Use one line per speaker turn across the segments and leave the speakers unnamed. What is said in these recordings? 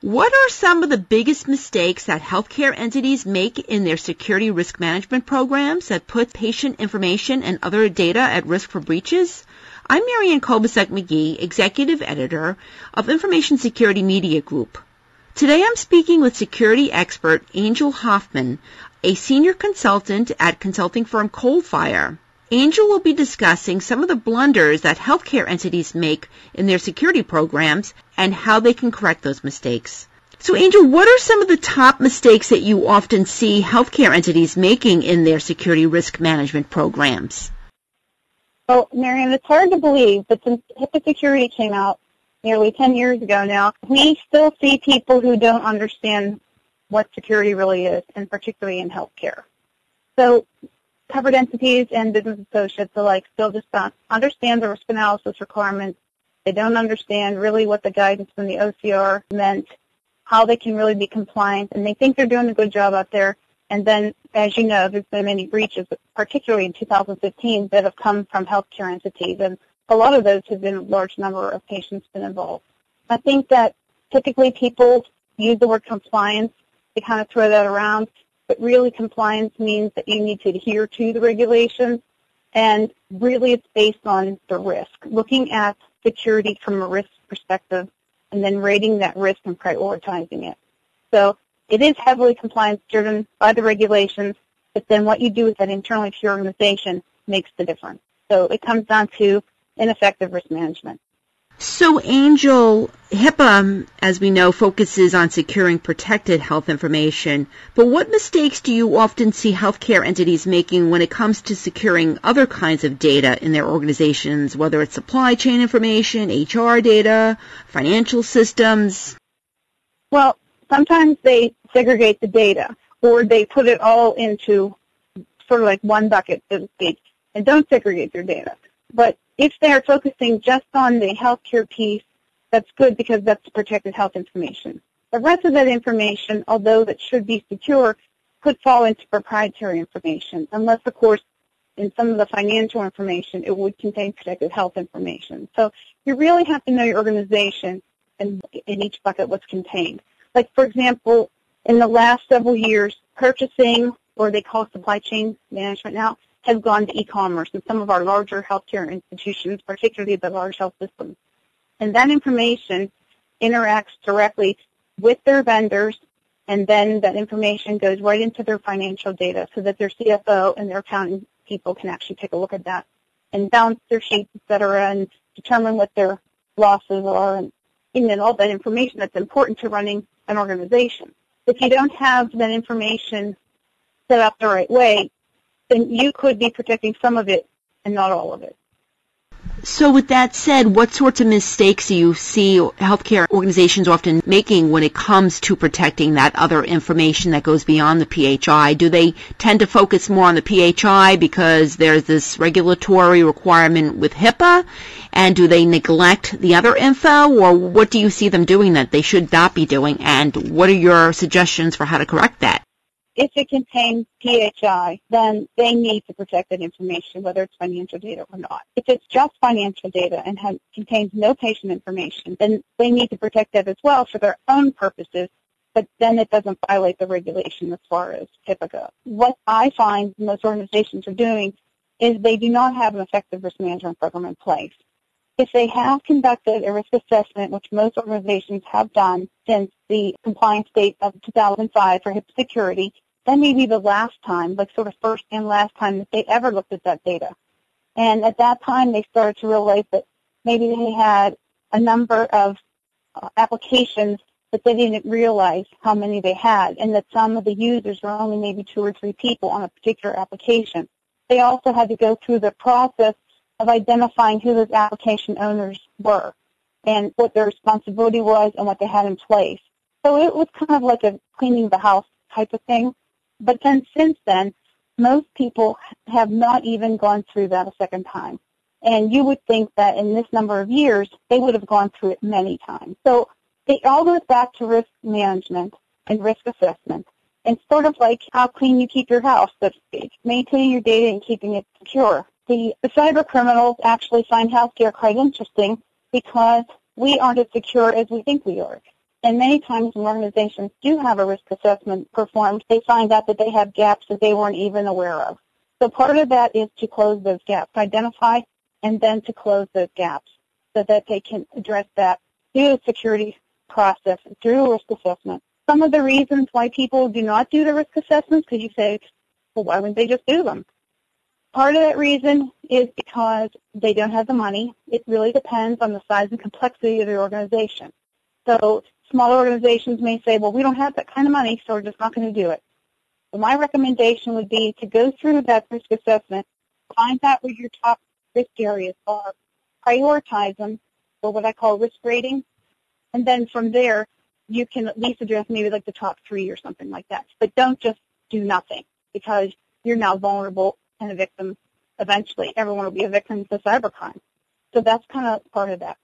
What are some of the biggest mistakes that healthcare entities make in their security risk management programs that put patient information and other data at risk for breaches? I'm Marianne Kolbasuk McGee, Executive Editor of Information Security Media Group. Today I'm speaking with security expert Angel Hoffman, a senior consultant at consulting firm Coalfire. Angel will be discussing some of the blunders that healthcare entities make in their security programs and how they can correct those mistakes. So Angel, what are some of the top mistakes that you often see healthcare entities making in their security risk management programs?
Well, Marianne, it's hard to believe, but since HIPAA security came out nearly 10 years ago now, we still see people who don't understand what security really is, and particularly in healthcare. So covered entities and business associates alike still just don't understand the risk analysis requirements. They don't understand really what the guidance from the OCR meant, how they can really be compliant, and they think they're doing a good job out there. And then, as you know, there's been many breaches, particularly in 2015, that have come from healthcare entities, and a lot of those have been a large number of patients been involved. I think that typically people use the word compliance to kind of throw that around, but really compliance means that you need to adhere to the regulations, and really it's based on the risk, looking at security from a risk perspective, and then rating that risk and prioritizing it. So it is heavily compliance driven by the regulations, but then what you do with that internally to your organization makes the difference. So it comes down to ineffective risk management.
So Angel, HIPAA, um, as we know, focuses on securing protected health information, but what mistakes do you often see healthcare entities making when it comes to securing other kinds of data in their organizations, whether it's supply chain information, HR data, financial systems?
Well, sometimes they segregate the data, or they put it all into sort of like one bucket, so to speak, and don't segregate their data. But if they're focusing just on the healthcare piece, that's good because that's protected health information. The rest of that information, although that should be secure, could fall into proprietary information, unless, of course, in some of the financial information, it would contain protected health information. So you really have to know your organization and in each bucket what's contained. Like, for example, in the last several years, purchasing, or they call supply chain management now, has gone to e-commerce in some of our larger healthcare institutions, particularly the large health systems. And that information interacts directly with their vendors, and then that information goes right into their financial data so that their CFO and their accounting people can actually take a look at that and balance their sheets, et cetera, and determine what their losses are and, and all that information that's important to running an organization. If you don't have that information set up the right way, then you could be protecting some of it and not all of it.
So with that said, what sorts of mistakes do you see healthcare organizations often making when it comes to protecting that other information that goes beyond the PHI? Do they tend to focus more on the PHI because there's this regulatory requirement with HIPAA? And do they neglect the other info? Or what do you see them doing that they should not be doing? And what are your suggestions for how to correct that?
If it contains PHI, then they need to protect that information, whether it's financial data or not. If it's just financial data and has, contains no patient information, then they need to protect that as well for their own purposes, but then it doesn't violate the regulation as far as HIPAA goes. What I find most organizations are doing is they do not have an effective risk management program in place. If they have conducted a risk assessment, which most organizations have done since the compliance date of 2005 for HIPAA security, that may be the last time, like sort of first and last time that they ever looked at that data. And at that time, they started to realize that maybe they had a number of uh, applications but they didn't realize how many they had and that some of the users were only maybe two or three people on a particular application. They also had to go through the process of identifying who those application owners were and what their responsibility was and what they had in place. So it was kind of like a cleaning the house type of thing. But then since then, most people have not even gone through that a second time. And you would think that in this number of years, they would have gone through it many times. So it all goes back to risk management and risk assessment. And sort of like how clean you keep your house, so to speak. Maintaining your data and keeping it secure. The, the cyber criminals actually find healthcare quite interesting because we aren't as secure as we think we are. And many times when organizations do have a risk assessment performed, they find out that they have gaps that they weren't even aware of. So part of that is to close those gaps, identify and then to close those gaps so that they can address that through a security process, through risk assessment. Some of the reasons why people do not do the risk assessments, because you say, well, why wouldn't they just do them? Part of that reason is because they don't have the money. It really depends on the size and complexity of the organization. So smaller organizations may say, well, we don't have that kind of money, so we're just not going to do it. So my recommendation would be to go through that risk assessment, find out what your top risk areas are, prioritize them for what I call risk rating, and then from there, you can at least address maybe like the top three or something like that. But don't just do nothing because you're now vulnerable and a victim. Eventually, everyone will be a victim to cybercrime. So that's kind of part of that.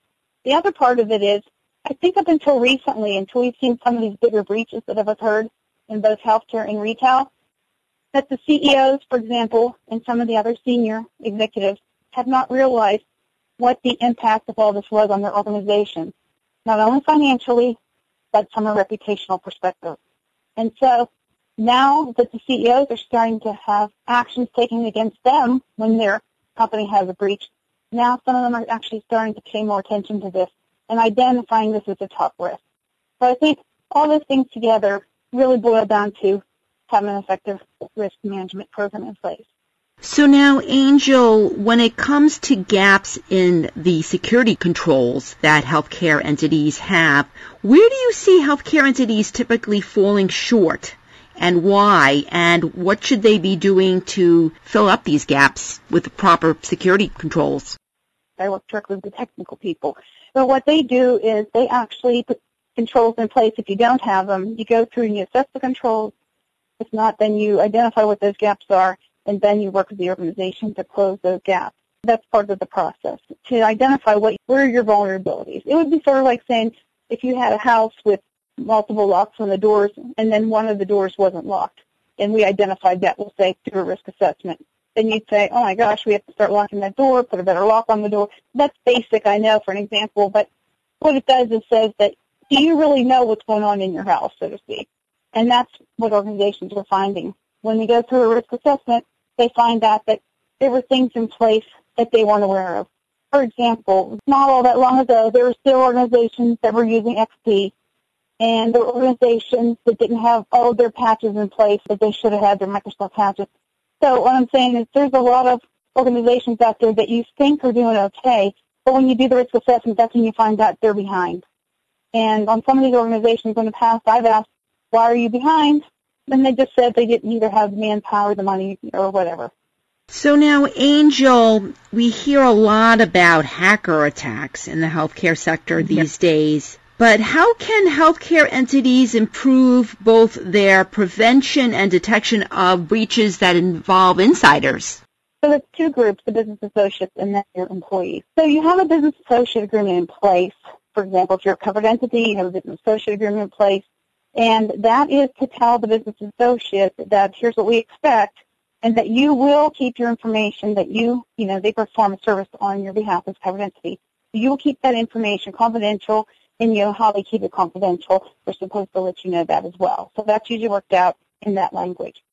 The other part of it is, I think up until recently, until we've seen some of these bigger breaches that have occurred in both healthcare and retail, that the CEOs, for example, and some of the other senior executives have not realized what the impact of all this was on their organization, not only financially, but from a reputational perspective. And so now that the CEOs are starting to have actions taken against them when their company has a breach, now some of them are actually starting to pay more attention to this and identifying this as a top risk. So I think all those things together really boil down to having an effective risk management program in place.
So now, Angel, when it comes to gaps in the security controls that healthcare entities have, where do you see healthcare entities typically falling short and why? And what should they be doing to fill up these gaps with the proper security controls?
I work directly with the technical people. But what they do is they actually put controls in place. If you don't have them, you go through and you assess the controls. If not, then you identify what those gaps are and then you work with the organization to close those gaps. That's part of the process to identify what where are your vulnerabilities. It would be sort of like saying if you had a house with multiple locks on the doors and then one of the doors wasn't locked and we identified that, we'll say through a risk assessment. Then you'd say, oh my gosh, we have to start locking that door, put a better lock on the door. That's basic, I know, for an example, but what it does is says that do you really know what's going on in your house, so to speak? And that's what organizations are finding. When we go through a risk assessment, they find out that there were things in place that they weren't aware of. For example, not all that long ago, there were still organizations that were using XP, and there were organizations that didn't have all their patches in place that they should have had their Microsoft patches. So what I'm saying is there's a lot of organizations out there that you think are doing okay, but when you do the risk assessment, that's when you find out they're behind. And on some of these organizations in the past, I've asked, why are you behind? And they just said they didn't either have the manpower, the money, or whatever.
So now, Angel, we hear a lot about hacker attacks in the healthcare sector these days. But how can healthcare entities improve both their prevention and detection of breaches that involve insiders?
So there's two groups, the business associates and then your employees. So you have a business associate agreement in place. For example, if you're a covered entity, you have a business associate agreement in place. And that is to tell the business associate that here's what we expect and that you will keep your information that you, you know, they perform a service on your behalf as covered entity. You will keep that information confidential and you know how they keep it confidential. We're supposed to let you know that as well. So that's usually worked out in that language.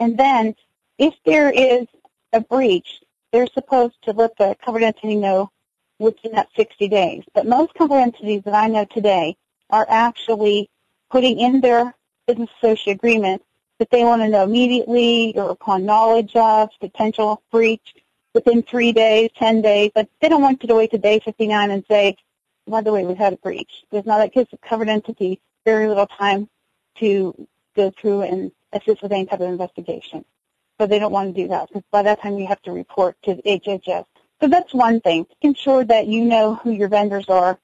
And then if there is a breach, they're supposed to let the covered entity know within that 60 days. But most covered entities that I know today are actually putting in their business associate agreement that they want to know immediately or upon knowledge of potential breach within three days, 10 days, but they don't want you to wait to day 59 and say, by the way, we've had a breach. There's not, that gives a covered entity very little time to go through and assist with any type of investigation. So they don't want to do that because by that time you have to report to the HHS. So that's one thing. Ensure that you know who your vendors are.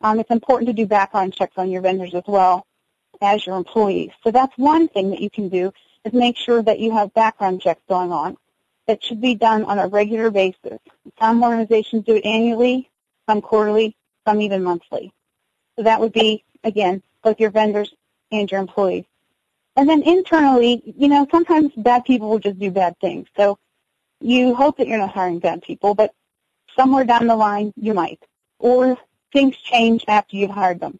Um, it's important to do background checks on your vendors as well as your employees. So that's one thing that you can do is make sure that you have background checks going on. That should be done on a regular basis. Some organizations do it annually, some quarterly, some even monthly. So that would be, again, both your vendors and your employees. And then internally, you know, sometimes bad people will just do bad things. So you hope that you're not hiring bad people, but somewhere down the line you might. Or things change after you've hired them.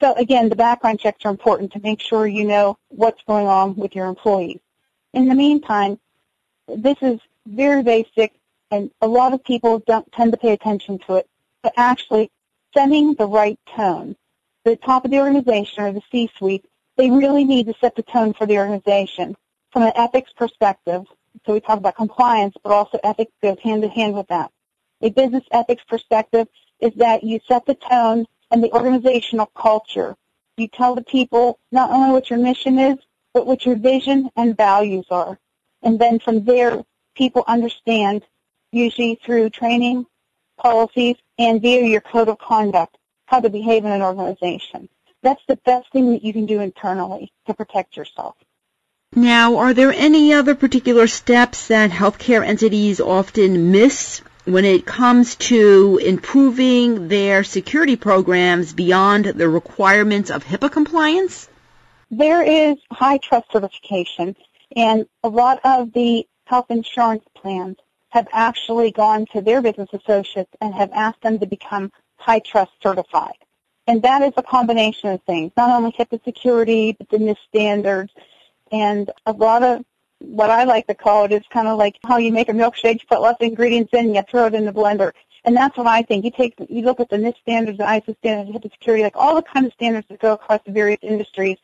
So again, the background checks are important to make sure you know what's going on with your employees. In the meantime, this is very basic and a lot of people don't tend to pay attention to it, but actually setting the right tone. The top of the organization or the C-suite, they really need to set the tone for the organization from an ethics perspective. So we talk about compliance, but also ethics goes hand in hand with that. A business ethics perspective is that you set the tone and the organizational culture. You tell the people not only what your mission is, but what your vision and values are. And then from there, people understand, usually through training, policies, and via your code of conduct, how to behave in an organization. That's the best thing that you can do internally to protect yourself.
Now, are there any other particular steps that healthcare entities often miss when it comes to improving their security programs beyond the requirements of HIPAA compliance?
There is HITRUST certification, and a lot of the health insurance plans have actually gone to their business associates and have asked them to become HITRUST certified. And that is a combination of things, not only HIPAA security, but the NIST standards, and a lot of what I like to call it is kind of like how you make a milkshake, you put less ingredients in, and you throw it in the blender. And that's what I think. You take, you look at the NIST standards, the ISO standards, HIPAA security, like all the kind of standards that go across the various industries,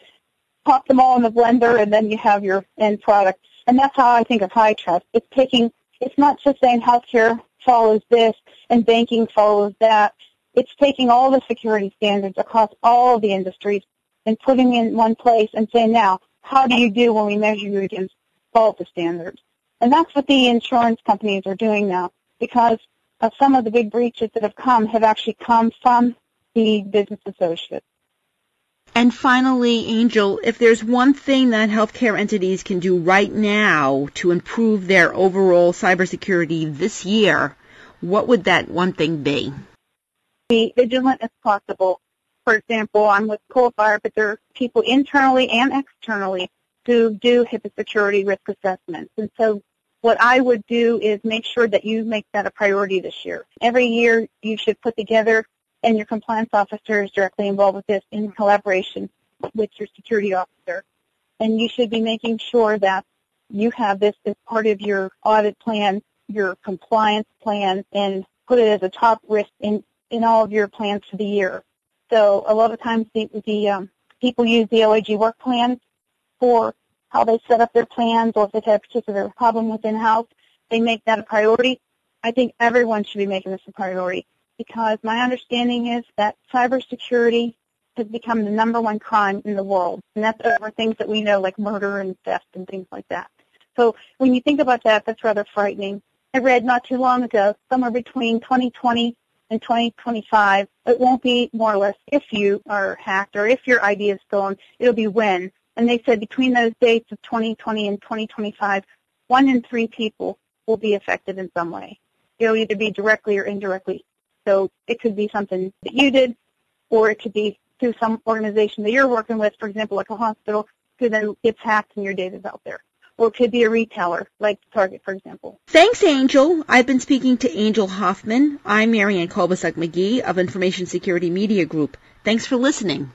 pop them all in the blender, and then you have your end product. And that's how I think of HITRUST. It's taking, it's not just saying healthcare follows this and banking follows that. It's taking all the security standards across all the industries and putting in one place and saying, now, how do you do when we measure you against all the standards? And that's what the insurance companies are doing now because of some of the big breaches that have come have actually come from the business associates.
And finally, Angel, if there's one thing that healthcare entities can do right now to improve their overall cybersecurity this year, what would that one thing be?
Be vigilant as possible. For example, I'm with Coalfire, but there are people internally and externally who do HIPAA security risk assessments. And so what I would do is make sure that you make that a priority this year. Every year you should put together and your compliance officer is directly involved with this in collaboration with your security officer. And you should be making sure that you have this as part of your audit plan, your compliance plan, and put it as a top risk in, in all of your plans for the year. So a lot of times the, the um, people use the OIG work plan for how they set up their plans or if they've had a particular problem within house, they make that a priority. I think everyone should be making this a priority because my understanding is that cybersecurity has become the number one crime in the world, and that's over things that we know like murder and theft and things like that. So when you think about that, that's rather frightening. I read not too long ago, somewhere between 2020 and 2025, it won't be more or less if you are hacked or if your ID is stolen, it'll be when. And they said between those dates of 2020 and 2025, one in three people will be affected in some way. It'll either be directly or indirectly so it could be something that you did, or it could be through some organization that you're working with, for example, like a hospital, who then gets hacked and your data's out there. Or it could be a retailer, like Target, for example.
Thanks, Angel. I've been speaking to Angel Hoffman. I'm Marianne Kolbasuk McGee of Information Security Media Group. Thanks for listening.